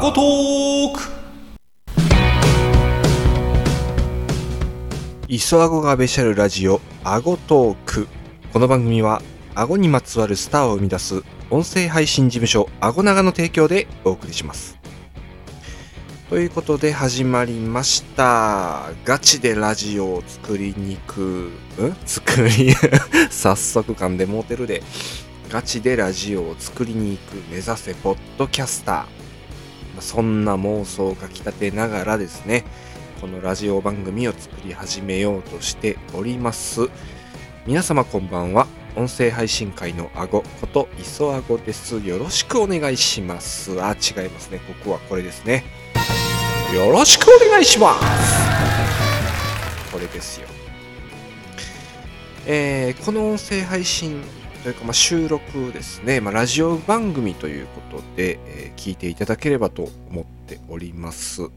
アゴトーク磯アゴがべしゃるラジオアゴトークこの番組はアゴにまつわるスターを生み出す音声配信事務所アゴナガの提供でお送りしますということで始まりましたガチでラジオを作りに行くん作り早速噛んでモーテルでガチでラジオを作りに行く目指せポッドキャスターそんな妄想をかきたてながらですねこのラジオ番組を作り始めようとしております。皆様こんばんは。音声配信会のアゴこと磯アゴです。よろしくお願いします。あ違いますね。ここはこれですね。よろしくお願いします。これですよ。えー、この音声配信というか、まあ、収録ですね、まあ、ラジオ番組ということで、えー、聞いていただければと思っております。ま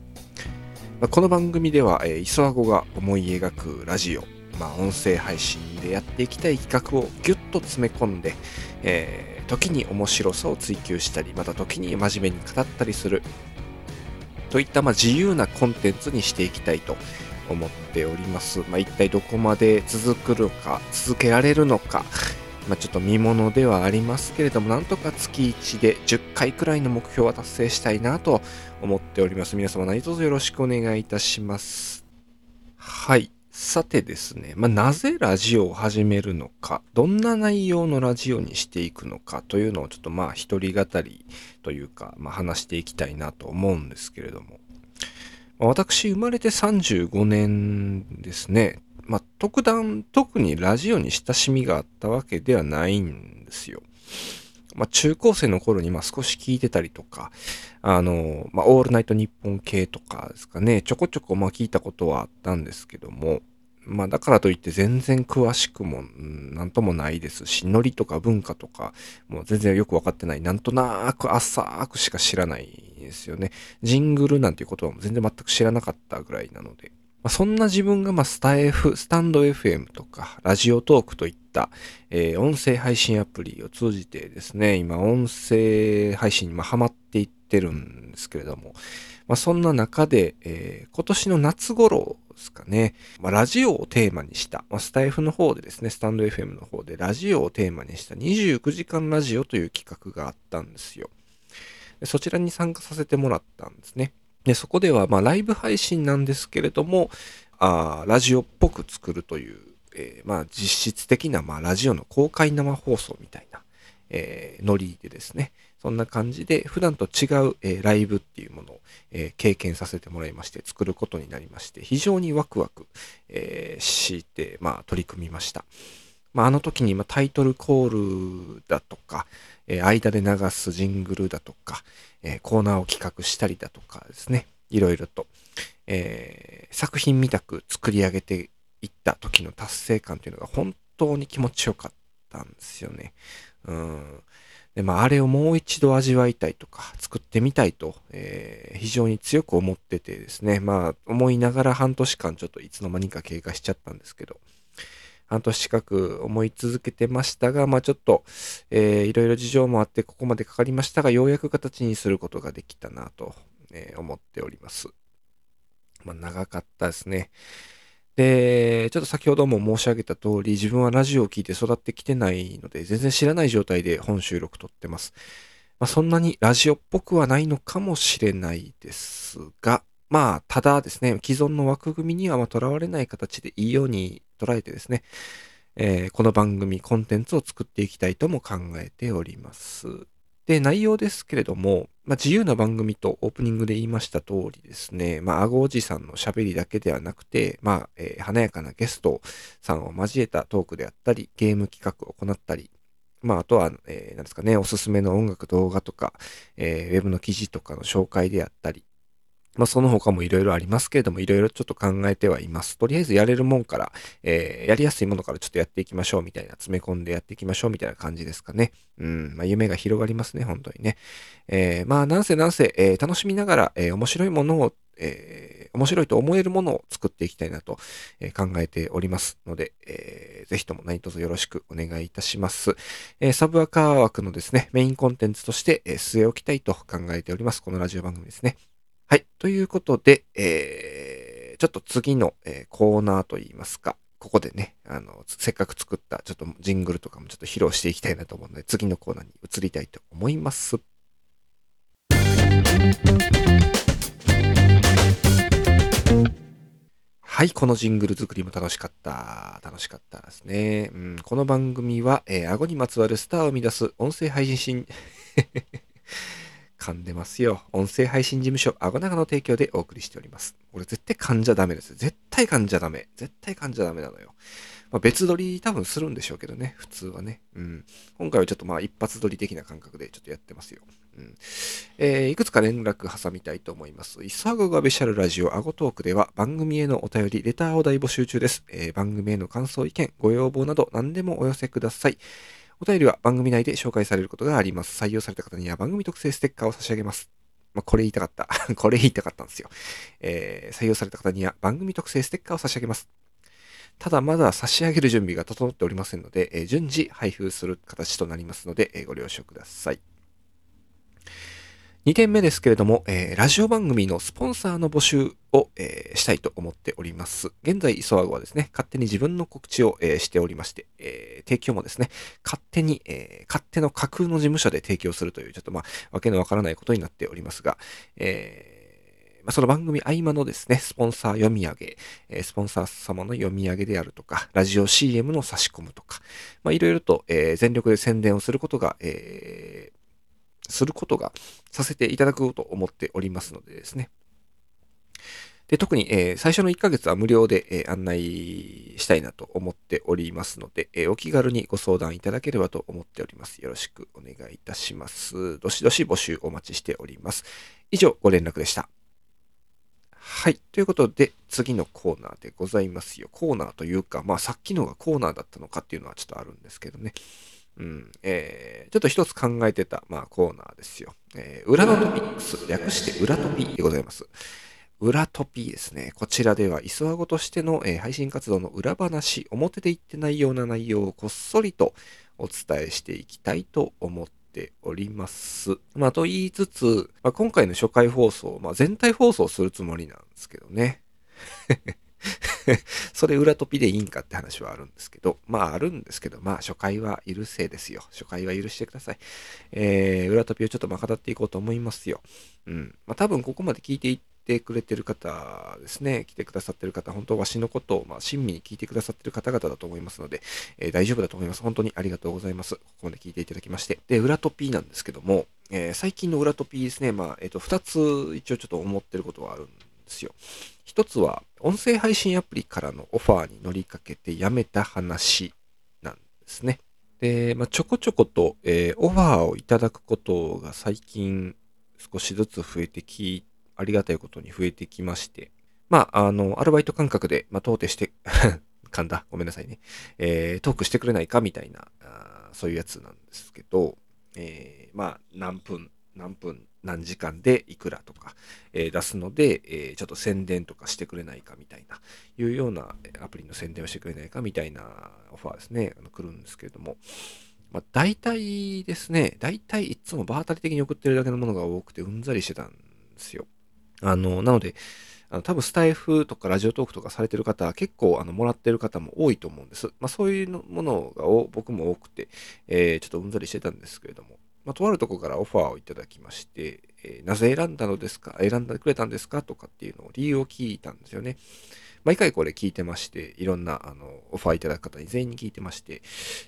あ、この番組では、えー、磯アゴが思い描くラジオ、まあ、音声配信でやっていきたい企画をギュッと詰め込んで、えー、時に面白さを追求したり、また時に真面目に語ったりする、といった、まあ、自由なコンテンツにしていきたいと思っております。まあ、一体どこまで続くのか、続けられるのか、まあ、ちょっと見ものではありますけれども、なんとか月1で10回くらいの目標は達成したいなと思っております。皆様何卒よろしくお願いいたします。はい。さてですね、まあ、なぜラジオを始めるのか、どんな内容のラジオにしていくのかというのをちょっとまあ一人語りというか、まあ、話していきたいなと思うんですけれども、まあ、私生まれて35年ですね、まあ、特段、特にラジオに親しみがあったわけではないんですよ。まあ、中高生の頃にま少し聞いてたりとか、あの、まあ、オールナイト日本系とかですかね、ちょこちょこま聞いたことはあったんですけども、まあだからといって全然詳しくもなんともないですし、ノリとか文化とかもう全然よくわかってない。なんとなく浅くしか知らないですよね。ジングルなんていう言葉も全然全く知らなかったぐらいなので。まあ、そんな自分が、まあ、スタ F、スタンド FM とか、ラジオトークといった、えー、音声配信アプリを通じてですね、今、音声配信に、ま、ハマっていってるんですけれども、まあ、そんな中で、えー、今年の夏頃ですかね、まあ、ラジオをテーマにした、まあ、スタイフの方でですね、スタンド FM の方でラジオをテーマにした29時間ラジオという企画があったんですよ。そちらに参加させてもらったんですね。で、そこでは、まあ、ライブ配信なんですけれども、あラジオっぽく作るという、えー、まあ、実質的な、まあ、ラジオの公開生放送みたいな、えー、ノリでですね、そんな感じで、普段と違う、えー、ライブっていうものを、えー、経験させてもらいまして、作ることになりまして、非常にワクワク、えー、して、まあ、取り組みました。まあ、あの時に、まあ、タイトルコールだとか、えー、間で流すジングルだとか、えー、コーナーを企画したりだとかですね、いろいろと、えー、作品みたく作り上げていった時の達成感というのが本当に気持ちよかったんですよね。うん。で、まあ、あれをもう一度味わいたいとか、作ってみたいと、えー、非常に強く思っててですね、まあ、思いながら半年間ちょっといつの間にか経過しちゃったんですけど、半年近く思い続けてましたが、まあちょっと、えー、いろいろ事情もあってここまでかかりましたが、ようやく形にすることができたなと、えー、思っております。まあ長かったですね。で、ちょっと先ほども申し上げた通り、自分はラジオを聴いて育ってきてないので、全然知らない状態で本収録撮ってます。まあ、そんなにラジオっぽくはないのかもしれないですが、まあ、ただですね、既存の枠組みにはまとらわれない形でいいように捉えてですね、えー、この番組、コンテンツを作っていきたいとも考えております。で、内容ですけれども、まあ、自由な番組とオープニングで言いました通りですね、まあ、あごおじさんの喋りだけではなくて、まあ、えー、華やかなゲストさんを交えたトークであったり、ゲーム企画を行ったり、まあ、あとは、えー、なんですかね、おすすめの音楽動画とか、えー、ウェブの記事とかの紹介であったり、まあ、その他もいろいろありますけれども、いろいろちょっと考えてはいます。とりあえずやれるもんから、えー、やりやすいものからちょっとやっていきましょうみたいな、詰め込んでやっていきましょうみたいな感じですかね。うん、まあ、夢が広がりますね、本当にね。えー、まあ、なんせなんせ、えー、楽しみながら、えー、面白いものを、え面白いと思えるものを作っていきたいなと、え考えておりますので、えー、ぜひとも何卒よろしくお願いいたします。えー、サブアカー枠のですね、メインコンテンツとして、えー、据え置きたいと考えております。このラジオ番組ですね。はい。ということで、えー、ちょっと次の、えー、コーナーといいますか、ここでね、あの、せっかく作ったちょっとジングルとかもちょっと披露していきたいなと思うので、次のコーナーに移りたいと思います。はい、このジングル作りも楽しかった。楽しかったですね。うん、この番組は、えー、顎にまつわるスターを生み出す音声配信 噛んでますよ。音声配信事務所、あごながの提供でお送りしております。これ絶対噛んじゃダメです。絶対噛んじゃダメ。絶対噛んじゃダメなのよ。まあ、別撮り多分するんでしょうけどね。普通はね。うん。今回はちょっとまあ一発撮り的な感覚でちょっとやってますよ。うん。えー、いくつか連絡挟みたいと思います。いそごがベシャルラジオアゴトークでは番組へのお便り、レターを大募集中です。えー、番組への感想、意見、ご要望など何でもお寄せください。お便りは番組内で紹介されることがあります。採用された方には番組特製ステッカーを差し上げます。まあ、これ言いたかった。これ言いたかったんですよ。えー、採用された方には番組特製ステッカーを差し上げます。ただまだ差し上げる準備が整っておりませんので、えー、順次配布する形となりますので、えー、ご了承ください。2点目ですけれども、えー、ラジオ番組のスポンサーの募集を、えー、したいと思っております。現在、磯和はですね、勝手に自分の告知を、えー、しておりまして、え提供もですね、勝手に、え勝手の架空の事務所で提供するという、ちょっとまあ、わけのわからないことになっておりますが、えま、その番組合間のですね、スポンサー読み上げ、えスポンサー様の読み上げであるとか、ラジオ CM の差し込むとか、ま、いろいろと、え全力で宣伝をすることが、えーすることがさせていただこうと思っておりますのでですね。で特に、えー、最初の1ヶ月は無料で、えー、案内したいなと思っておりますので、えー、お気軽にご相談いただければと思っております。よろしくお願いいたします。どしどし募集お待ちしております。以上、ご連絡でした。はい。ということで、次のコーナーでございますよ。コーナーというか、まあさっきのがコーナーだったのかっていうのはちょっとあるんですけどね。うん、えー、ちょっと一つ考えてた、まあ、コーナーですよ。えー、裏のトピックス、略して裏トピでございます。裏トピですね。こちらでは、磯ワゴとしての、えー、配信活動の裏話、表で言ってないような内容をこっそりとお伝えしていきたいと思っております。まあ、と言いつつ、まあ、今回の初回放送、まあ、全体放送するつもりなんですけどね。それ裏トピでいいんかって話はあるんですけど、まああるんですけど、まあ初回は許せですよ。初回は許してください。えー、裏トピをちょっとまあ語っていこうと思いますよ。うん。まあ多分ここまで聞いていってくれてる方ですね、来てくださってる方、本当わしのことを、まあ、親身に聞いてくださってる方々だと思いますので、えー、大丈夫だと思います。本当にありがとうございます。ここまで聞いていただきまして。で、裏トピなんですけども、えー、最近の裏トピですね、まあ、えっ、と、二つ一応ちょっと思ってることはあるんですよ。一つは、音声配信アプリからのオファーに乗りかけて辞めた話なんですね。で、まあ、ちょこちょこと、えー、オファーをいただくことが最近少しずつ増えてき、ありがたいことに増えてきまして、まあ、あの、アルバイト感覚で、まあ、トーテして、噛んだ？ごめんなさいね。えー、トークしてくれないかみたいな、そういうやつなんですけど、えー、まあ、何分、何分何時間でいくらとか、えー、出すので、えー、ちょっと宣伝とかしてくれないかみたいな、いうようなアプリの宣伝をしてくれないかみたいなオファーですね、あの来るんですけれども、まあ、大体ですね、大体いつも場当たり的に送ってるだけのものが多くてうんざりしてたんですよ。あの、なので、あの多分スタイフとかラジオトークとかされてる方は結構あのもらってる方も多いと思うんです。まあそういうものが僕も多くて、えー、ちょっとうんざりしてたんですけれども、まあ、とあるとこからオファーをいただきまして、えー、なぜ選んだのですか？選んでくれたんですか？とかっていうのを理由を聞いたんですよね。毎回これ聞いてまして、いろんなあのオファーいただく方に全員に聞いてまして、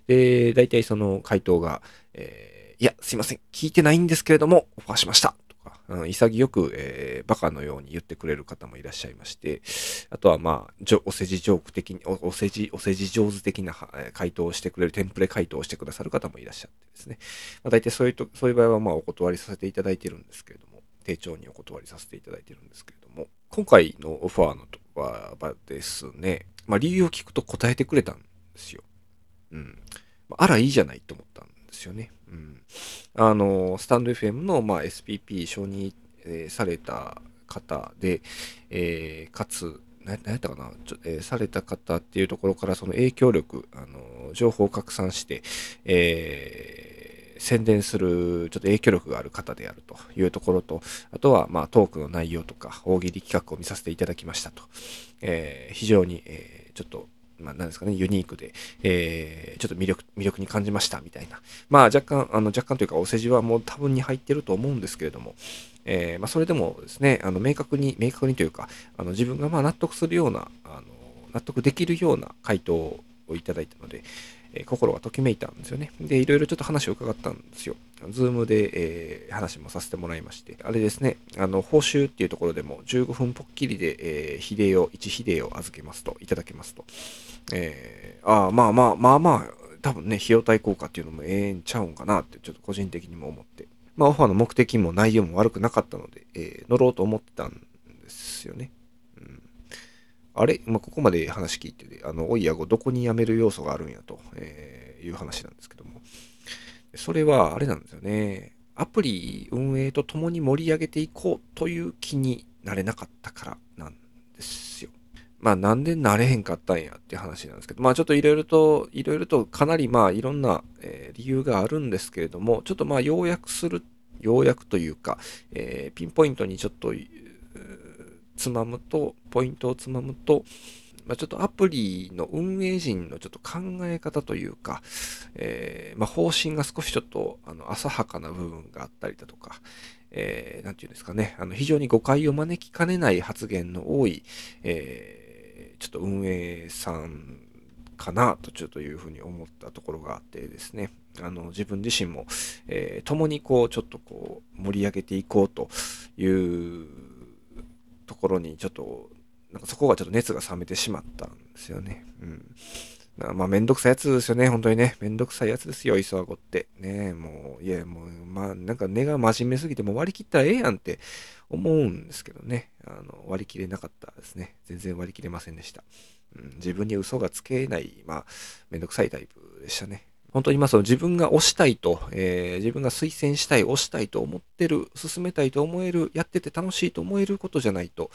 で、大体その回答が、えー、いや、すいません、聞いてないんですけれども、オファーしました。うん、潔く、えー、バカのように言ってくれる方もいらっしゃいまして、あとはまあ、お世辞ジョーク的に、お世辞、お世辞上手的な回答をしてくれる、テンプレ回答をしてくださる方もいらっしゃってですね。まあ、大体そういうと、そういう場合はまあお断りさせていただいてるんですけれども、丁重にお断りさせていただいてるんですけれども、今回のオファーのとはですね、まあ理由を聞くと答えてくれたんですよ。うん。まあら、いいじゃないと思ったんですよね。うん。あの、スタンド FM の、まあ、SPP 承認、えー、された方で、えー、かつ、何やったかな？ちょ、えー、された方っていうところからその影響力、あの情報を拡散して、えー、宣伝するちょっと影響力がある方であるというところと、あとはまあトークの内容とか大喜利企画を見させていただきましたと、えー、非常に、えー、ちょっとまあ、なんですかね、ユニークで、えー、ちょっと魅力、魅力に感じましたみたいな。まあ、若干、あの、若干というか、お世辞はもう多分に入ってると思うんですけれども、えー、まあ、それでもですね、あの、明確に、明確にというか、あの、自分がまあ、納得するような、あの、納得できるような回答をいただいたので、えー、心がときめいたんですよね。で、いろいろちょっと話を伺ったんですよ。ズームで、えー、話もさせてもらいまして、あれですね、あの、報酬っていうところでも15分ぽっきりで、えー、比例を、1比例を預けますと、いただけますと。えー、ああ、まあまあ、まあまあ、多分ね、費用対効果っていうのもええんちゃうんかなって、ちょっと個人的にも思って。まあ、オファーの目的も内容も悪くなかったので、えー、乗ろうと思ってたんですよね。うん、あれ、まあ、ここまで話聞いてて、あの、おいやご、どこに辞める要素があるんやと、えー、いう話なんですけども。それは、あれなんですよね。アプリ運営と共に盛り上げていこうという気になれなかったからなんですよ。まあなんでなれへんかったんやっていう話なんですけど、まあちょっといろいろと、いろいろとかなりまあいろんな、え、理由があるんですけれども、ちょっとまあ要約する、要約というか、えー、ピンポイントにちょっと、つまむと、ポイントをつまむと、まあ、ちょっとアプリの運営陣のちょっと考え方というか、えー、まあ、方針が少しちょっとあの浅はかな部分があったりだとか、えー、ていうんですかね、あの非常に誤解を招きかねない発言の多い、えー、ちょっと運営さんかなとちょっというふうに思ったところがあってですね、あの自分自身も、えー、共にこうちょっとこう盛り上げていこうというところにちょっとなんかそこがちょっと熱が冷めてしまったんですよね。うん。まあ、めんどくさいやつですよね、本当にね。めんどくさいやつですよ、磯アゴって。ねもう、いや、もう、まあ、なんか根が真面目すぎて、もう割り切ったらええやんって思うんですけどね。あの、割り切れなかったですね。全然割り切れませんでした。うん、自分に嘘がつけない、まあ、めんどくさいタイプでしたね。本当にまあその自分が推したいと、えー、自分が推薦したい、推したいと思ってる、進めたいと思える、やってて楽しいと思えることじゃないと、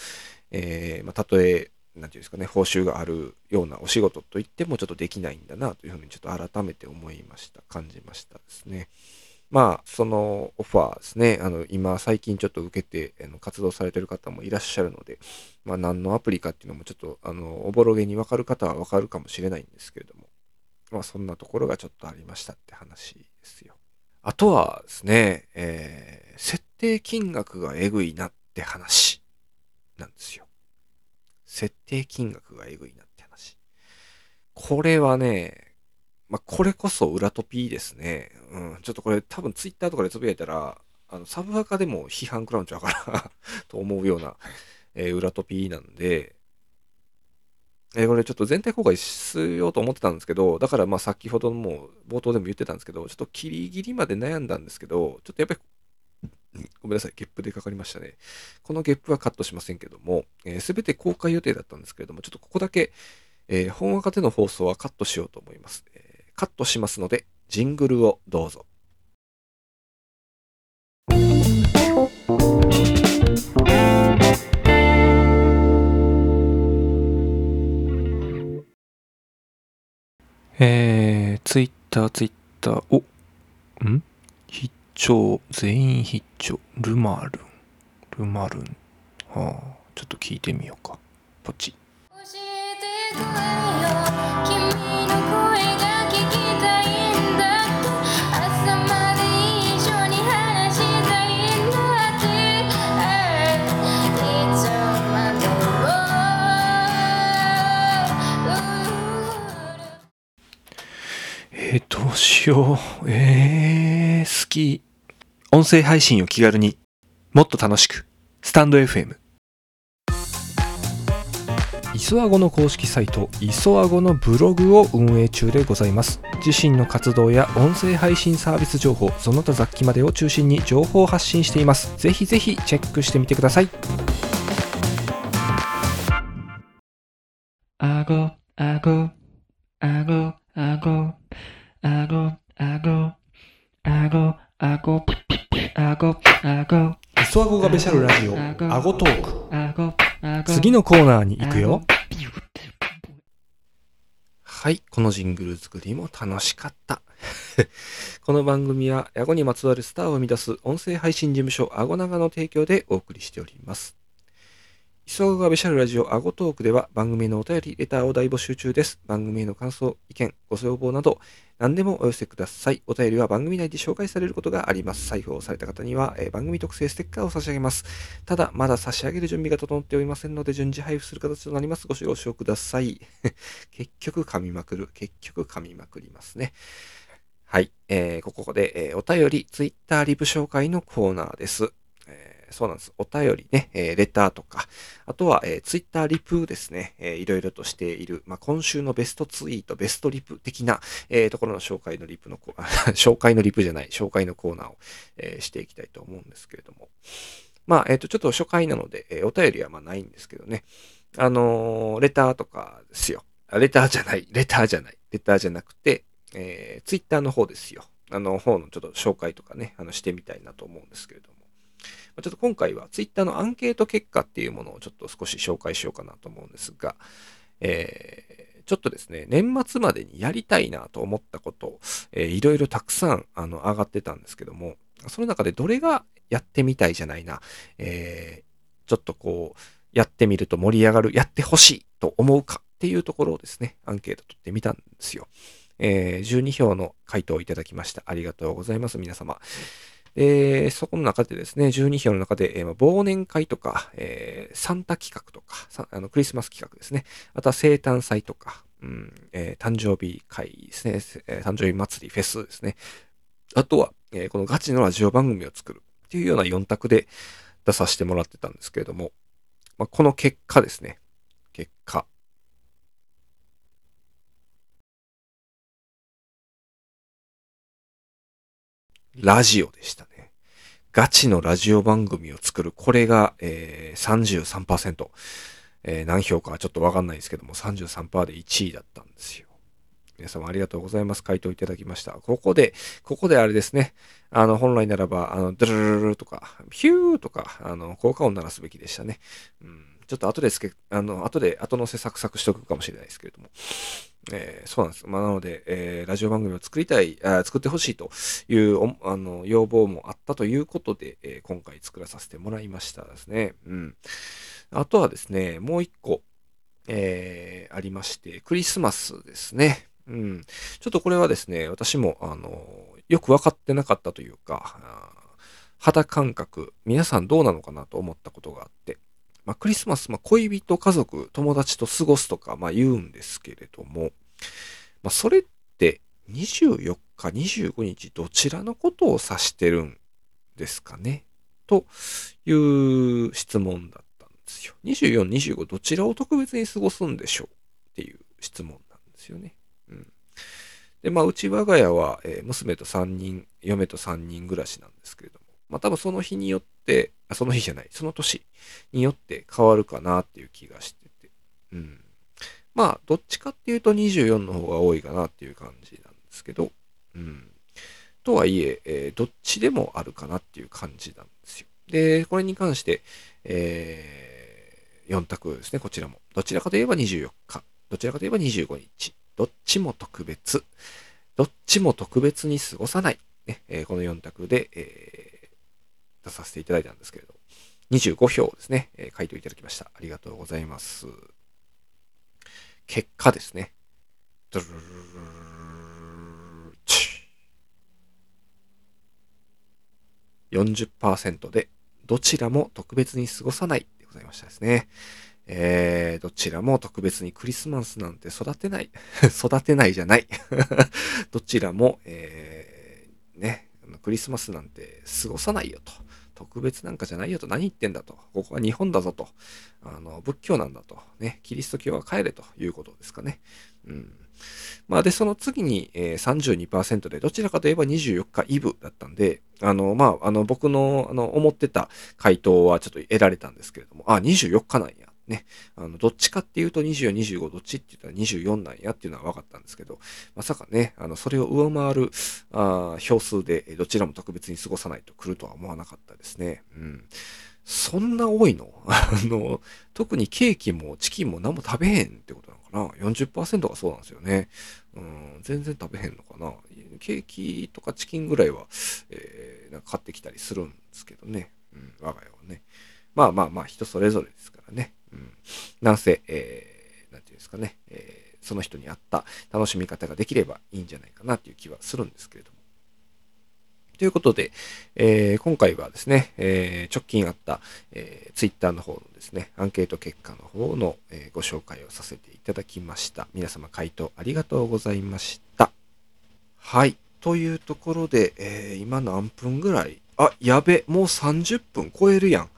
えー、まあ、たとえ、なんていうんですかね、報酬があるようなお仕事といってもちょっとできないんだなというふうにちょっと改めて思いました。感じましたですね。まあ、そのオファーですね、あの、今最近ちょっと受けて、あの活動されてる方もいらっしゃるので、まあ、何のアプリかっていうのもちょっと、あの、おぼろげにわかる方はわかるかもしれないんですけれども、まあ、そんなところがちょっとありましたって話ですよ。あとはですね、えー、設定金額がえぐいなって話なんですよ。設定金額がえぐいなって話。これはね、まあ、これこそ裏トピーですね。うん。ちょっとこれ多分ツイッターとかでつぶやいたら、あの、サブアカでも批判食らうんちゃうかな と思うような、えー、裏トピーなんで、えー、これちょっと全体公開しようと思ってたんですけど、だからまあ先ほども冒頭でも言ってたんですけど、ちょっとギリギリまで悩んだんですけど、ちょっとやっぱり、ごめんなさい、ゲップでかかりましたね。このゲップはカットしませんけども、す、えー、べ、て公開予定だったんですけれども、ちょっとここだけ、えー、本赤での放送はカットしようと思います。えー、カットしますので、ジングルをどうぞ。えー、ツイッター、ツイッター、お、ん？聴、全員必聴、ルマルン、ルマルン。はあ、ちょっと聞いてみようか。ポチ。えー、どうしよう。えー、好き。音声配信を気軽にもっと楽しく。スタンド FM。磯アゴの公式サイト、磯アゴのブログを運営中でございます。自身の活動や音声配信サービス情報、その他雑記までを中心に情報を発信しています。ぜひぜひチェックしてみてください。あご、あご、あご、あご。あご、あご、あご、あご、あご、あご。磯そわごがべしゃるラジオアゴトーク次のコーナーに行くよはい、このジングル作りも楽しかった。この番組は、ヤゴにまつわるスターを生み出す音声配信事務所、アゴナガの提供でお送りしております。磯川がべしゃるラジオアゴトークでは番組のお便り、レターを大募集中です。番組への感想、意見、ご要望など何でもお寄せください。お便りは番組内で紹介されることがあります。採用された方には、え番組特製ステッカーを差し上げます。ただ、まだ差し上げる準備が整っておりませんので、順次配布する形となります。ご了承ください。結局噛みまくる。結局噛みまくりますね。はい。えー、ここで、えーお便り、ツイッターリプ紹介のコーナーです。そうなんです。お便りね、えーレターとか、あとは、えーツイッターリプですね、えーいろいろとしている、まあ、今週のベストツイート、ベストリプ的な、えーところの紹介のリプのコーナー、紹介のリプじゃない、紹介のコーナーを、えーしていきたいと思うんですけれども。まあ、えっ、と、ちょっと初回なので、えーお便りはまあないんですけどね。あのーレターとかですよ。レターじゃない、レターじゃない、レターじゃなくて、えー、ツイッターの方ですよ。あの方のちょっと紹介とかね、あのしてみたいなと思うんですけれども。ちょっと今回はツイッターのアンケート結果っていうものをちょっと少し紹介しようかなと思うんですが、えーちょっとですね、年末までにやりたいなと思ったこと、えーいろいろたくさんあの上がってたんですけども、その中でどれがやってみたいじゃないな、えーちょっとこう、やってみると盛り上がる、やってほしいと思うかっていうところをですね、アンケート取ってみたんですよ。えー12票の回答をいただきました。ありがとうございます、皆様。えーそこの中でですね、12票の中で、えー忘年会とか、えーサンタ企画とか、あのクリスマス企画ですね。あとは生誕祭とか、うんえー誕生日会ですね、えー誕生日祭り、フェスですね。あとは、えーこのガチのラジオ番組を作るっていうような4択で出させてもらってたんですけれども、まあ、この結果ですね、結果。ラジオでした。ガチのラジオ番組を作る。これが、えー、33%。えー何票かちょっとわかんないですけども、33%で1位だったんですよ。皆様ありがとうございます。回答いただきました。ここで、ここであれですね。あの、本来ならば、あの、ドゥルルルルとか、ヒューとか、あの、効果音鳴らすべきでしたね。うん。ちょっと後ですけ、あの、後で、後乗せサクサクしとくかもしれないですけれども。えーそうなんです。まあ、なので、えーラジオ番組を作りたい、あ作ってほしいというおあの要望もあったということで、えー今回作らさせてもらいましたですね。うん。あとはですね、もう一個、えーありまして、クリスマスですね。うん。ちょっとこれはですね、私も、あの、よくわかってなかったというか、肌感覚、皆さんどうなのかなと思ったことがあって、まあ、クリスマス、まあ、恋人、家族、友達と過ごすとか、まあ、言うんですけれども、まあ、それって24日、25日、どちらのことを指してるんですかね？という質問だったんですよ。24、25、どちらを特別に過ごすんでしょうっていう質問なんですよね。うん。で、まあ、うち我が家は、えー娘と3人、嫁と3人暮らしなんですけれども、まあ、多分その日によって、あその日じゃない、その年によって変わるかなっていう気がしてて、うん。まあ、どっちかっていうと24の方が多いかなっていう感じなんですけど、うん。とはいええーどっちでもあるかなっていう感じなんですよ。で、これに関して、え4択ですね、こちらも。どちらかといえば24日、どちらかといえば25日、どっちも特別、どっちも特別に過ごさない、ねえーこの4択で、えー出させていただいたんですけれど、25票ですね、えー回答いただきました。ありがとうございます。結果ですね。ドルルルルルルチ40%で、どちらも特別に過ごさないでございましたですね。えー、どちらも特別にクリスマスなんて育てない。育てないじゃない。どちらも、えー、ね、クリスマスなんて過ごさないよと。特別なんかじゃないよと何言ってんだと。ここは日本だぞと。あの、仏教なんだと。ね、キリスト教は帰れということですかね。うん。まあ、で、その次に、えー、32%で、どちらかといえば24日イブだったんで、あの、まあ、あの、僕の、あの、思ってた回答はちょっと得られたんですけれども、あ、24日なんや。ね、あの、どっちかっていうと24、25どっちって言ったら24なんやっていうのは分かったんですけど、まさかね、あの、それを上回る、あ票数でどちらも特別に過ごさないと来るとは思わなかったですね。うん。そんな多いの？あの、特にケーキもチキンも何も食べへんってことなのかな ?40% がそうなんですよね。うん、全然食べへんのかな？ケーキとかチキンぐらいは、えー、なんか買ってきたりするんですけどね。うん、我が家はね。まあまあまあ、人それぞれですからね。うん。なんせ、えー、なんていうんですかね。えー、その人に合った楽しみ方ができればいいんじゃないかなっていう気はするんですけれども。ということで、えー、今回はですね、えー、直近あった、えー、ツイッターの方のですね、アンケート結果の方の、えー、ご紹介をさせていただきました。皆様回答ありがとうございました。はい。というところで、えー、今何分ぐらいあ、やべ、もう30分超えるやん。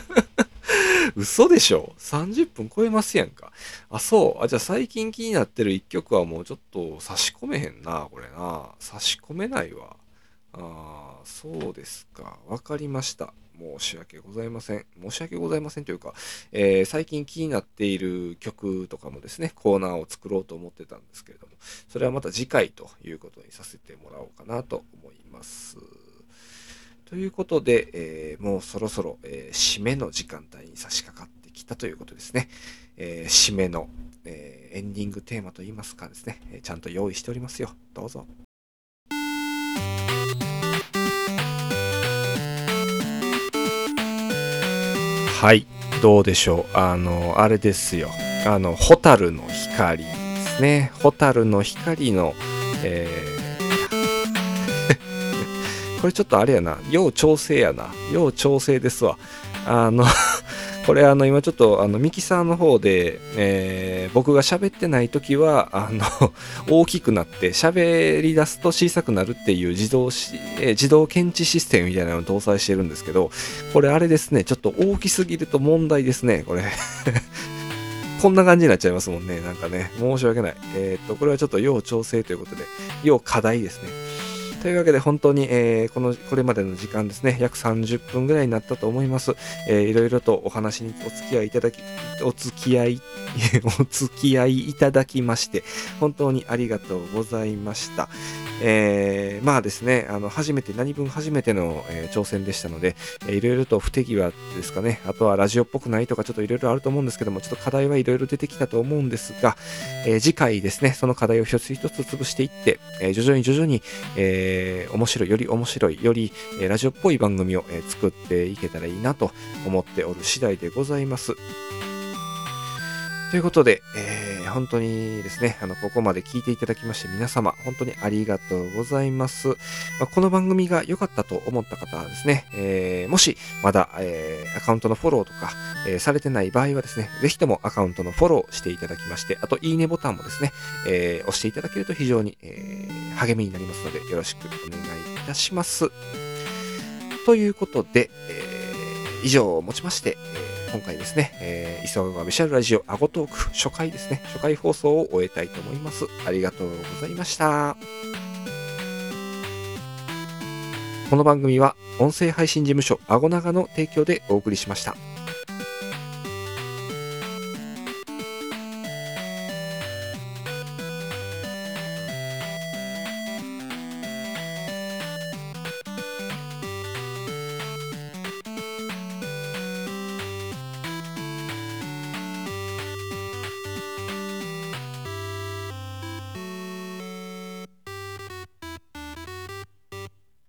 嘘でしょ ?30 分超えますやんか。あ、そう。あ、じゃあ最近気になってる一曲はもうちょっと差し込めへんな、これな。差し込めないわ。ああ、そうですか。わかりました。申し訳ございません。申し訳ございませんというか、えー、最近気になっている曲とかもですね、コーナーを作ろうと思ってたんですけれども、それはまた次回ということにさせてもらおうかなと思います。ということで、えー、もうそろそろ、えー、締めの時間帯に差し掛かってきたということですね。え締めの、えエンディングテーマといいますかですね、えちゃんと用意しておりますよ。どうぞ。はい、どうでしょう。あの、あれですよ。あの、ホタルの光ですね。ホタルの光の、えー、これちょっとあれやな。要調整やな。要調整ですわ。あの これあの今ちょっとあのミキサーの方で、えー、僕が喋ってない時はあの 大きくなって喋り出すと小さくなるっていう自動し、えー、自動検知システムみたいなのを搭載してるんですけどこれあれですねちょっと大きすぎると問題ですねこれ こんな感じになっちゃいますもんねなんかね申し訳ないえー、っとこれはちょっと要調整ということで要課題ですねというわけで本当に、えー、この、これまでの時間ですね、約30分ぐらいになったと思います。えー、いろいろとお話にお付き合いいただき、お付き合い、お付き合いいただきまして、本当にありがとうございました。えー、まあですね、あの、初めて、何分初めての、えー、挑戦でしたので、えー、いろいろと不手際ですかね、あとはラジオっぽくないとか、ちょっといろいろあると思うんですけども、ちょっと課題はいろいろ出てきたと思うんですが、えー、次回ですね、その課題を一つ一つ潰していって、えー、徐々に徐々に、えー、面白い、より面白い、より、えー、ラジオっぽい番組を、えー、作っていけたらいいなと思っておる次第でございます。ということで、えー、本当にですね、あの、ここまで聞いていただきまして皆様、本当にありがとうございます。まあ、この番組が良かったと思った方はですね、えー、もしまだ、えー、アカウントのフォローとか、え、されてない場合はですね、ぜひともアカウントのフォローしていただきまして、あと、いいねボタンもですね、え、押していただけると非常に、え、励みになりますので、よろしくお願いいたします。ということで、え、以上をもちまして、え今回ですね、えー、磯川ビシャルラジオアゴトーク初回ですね、初回放送を終えたいと思います。ありがとうございました。この番組は音声配信事務所アゴナガの提供でお送りしました。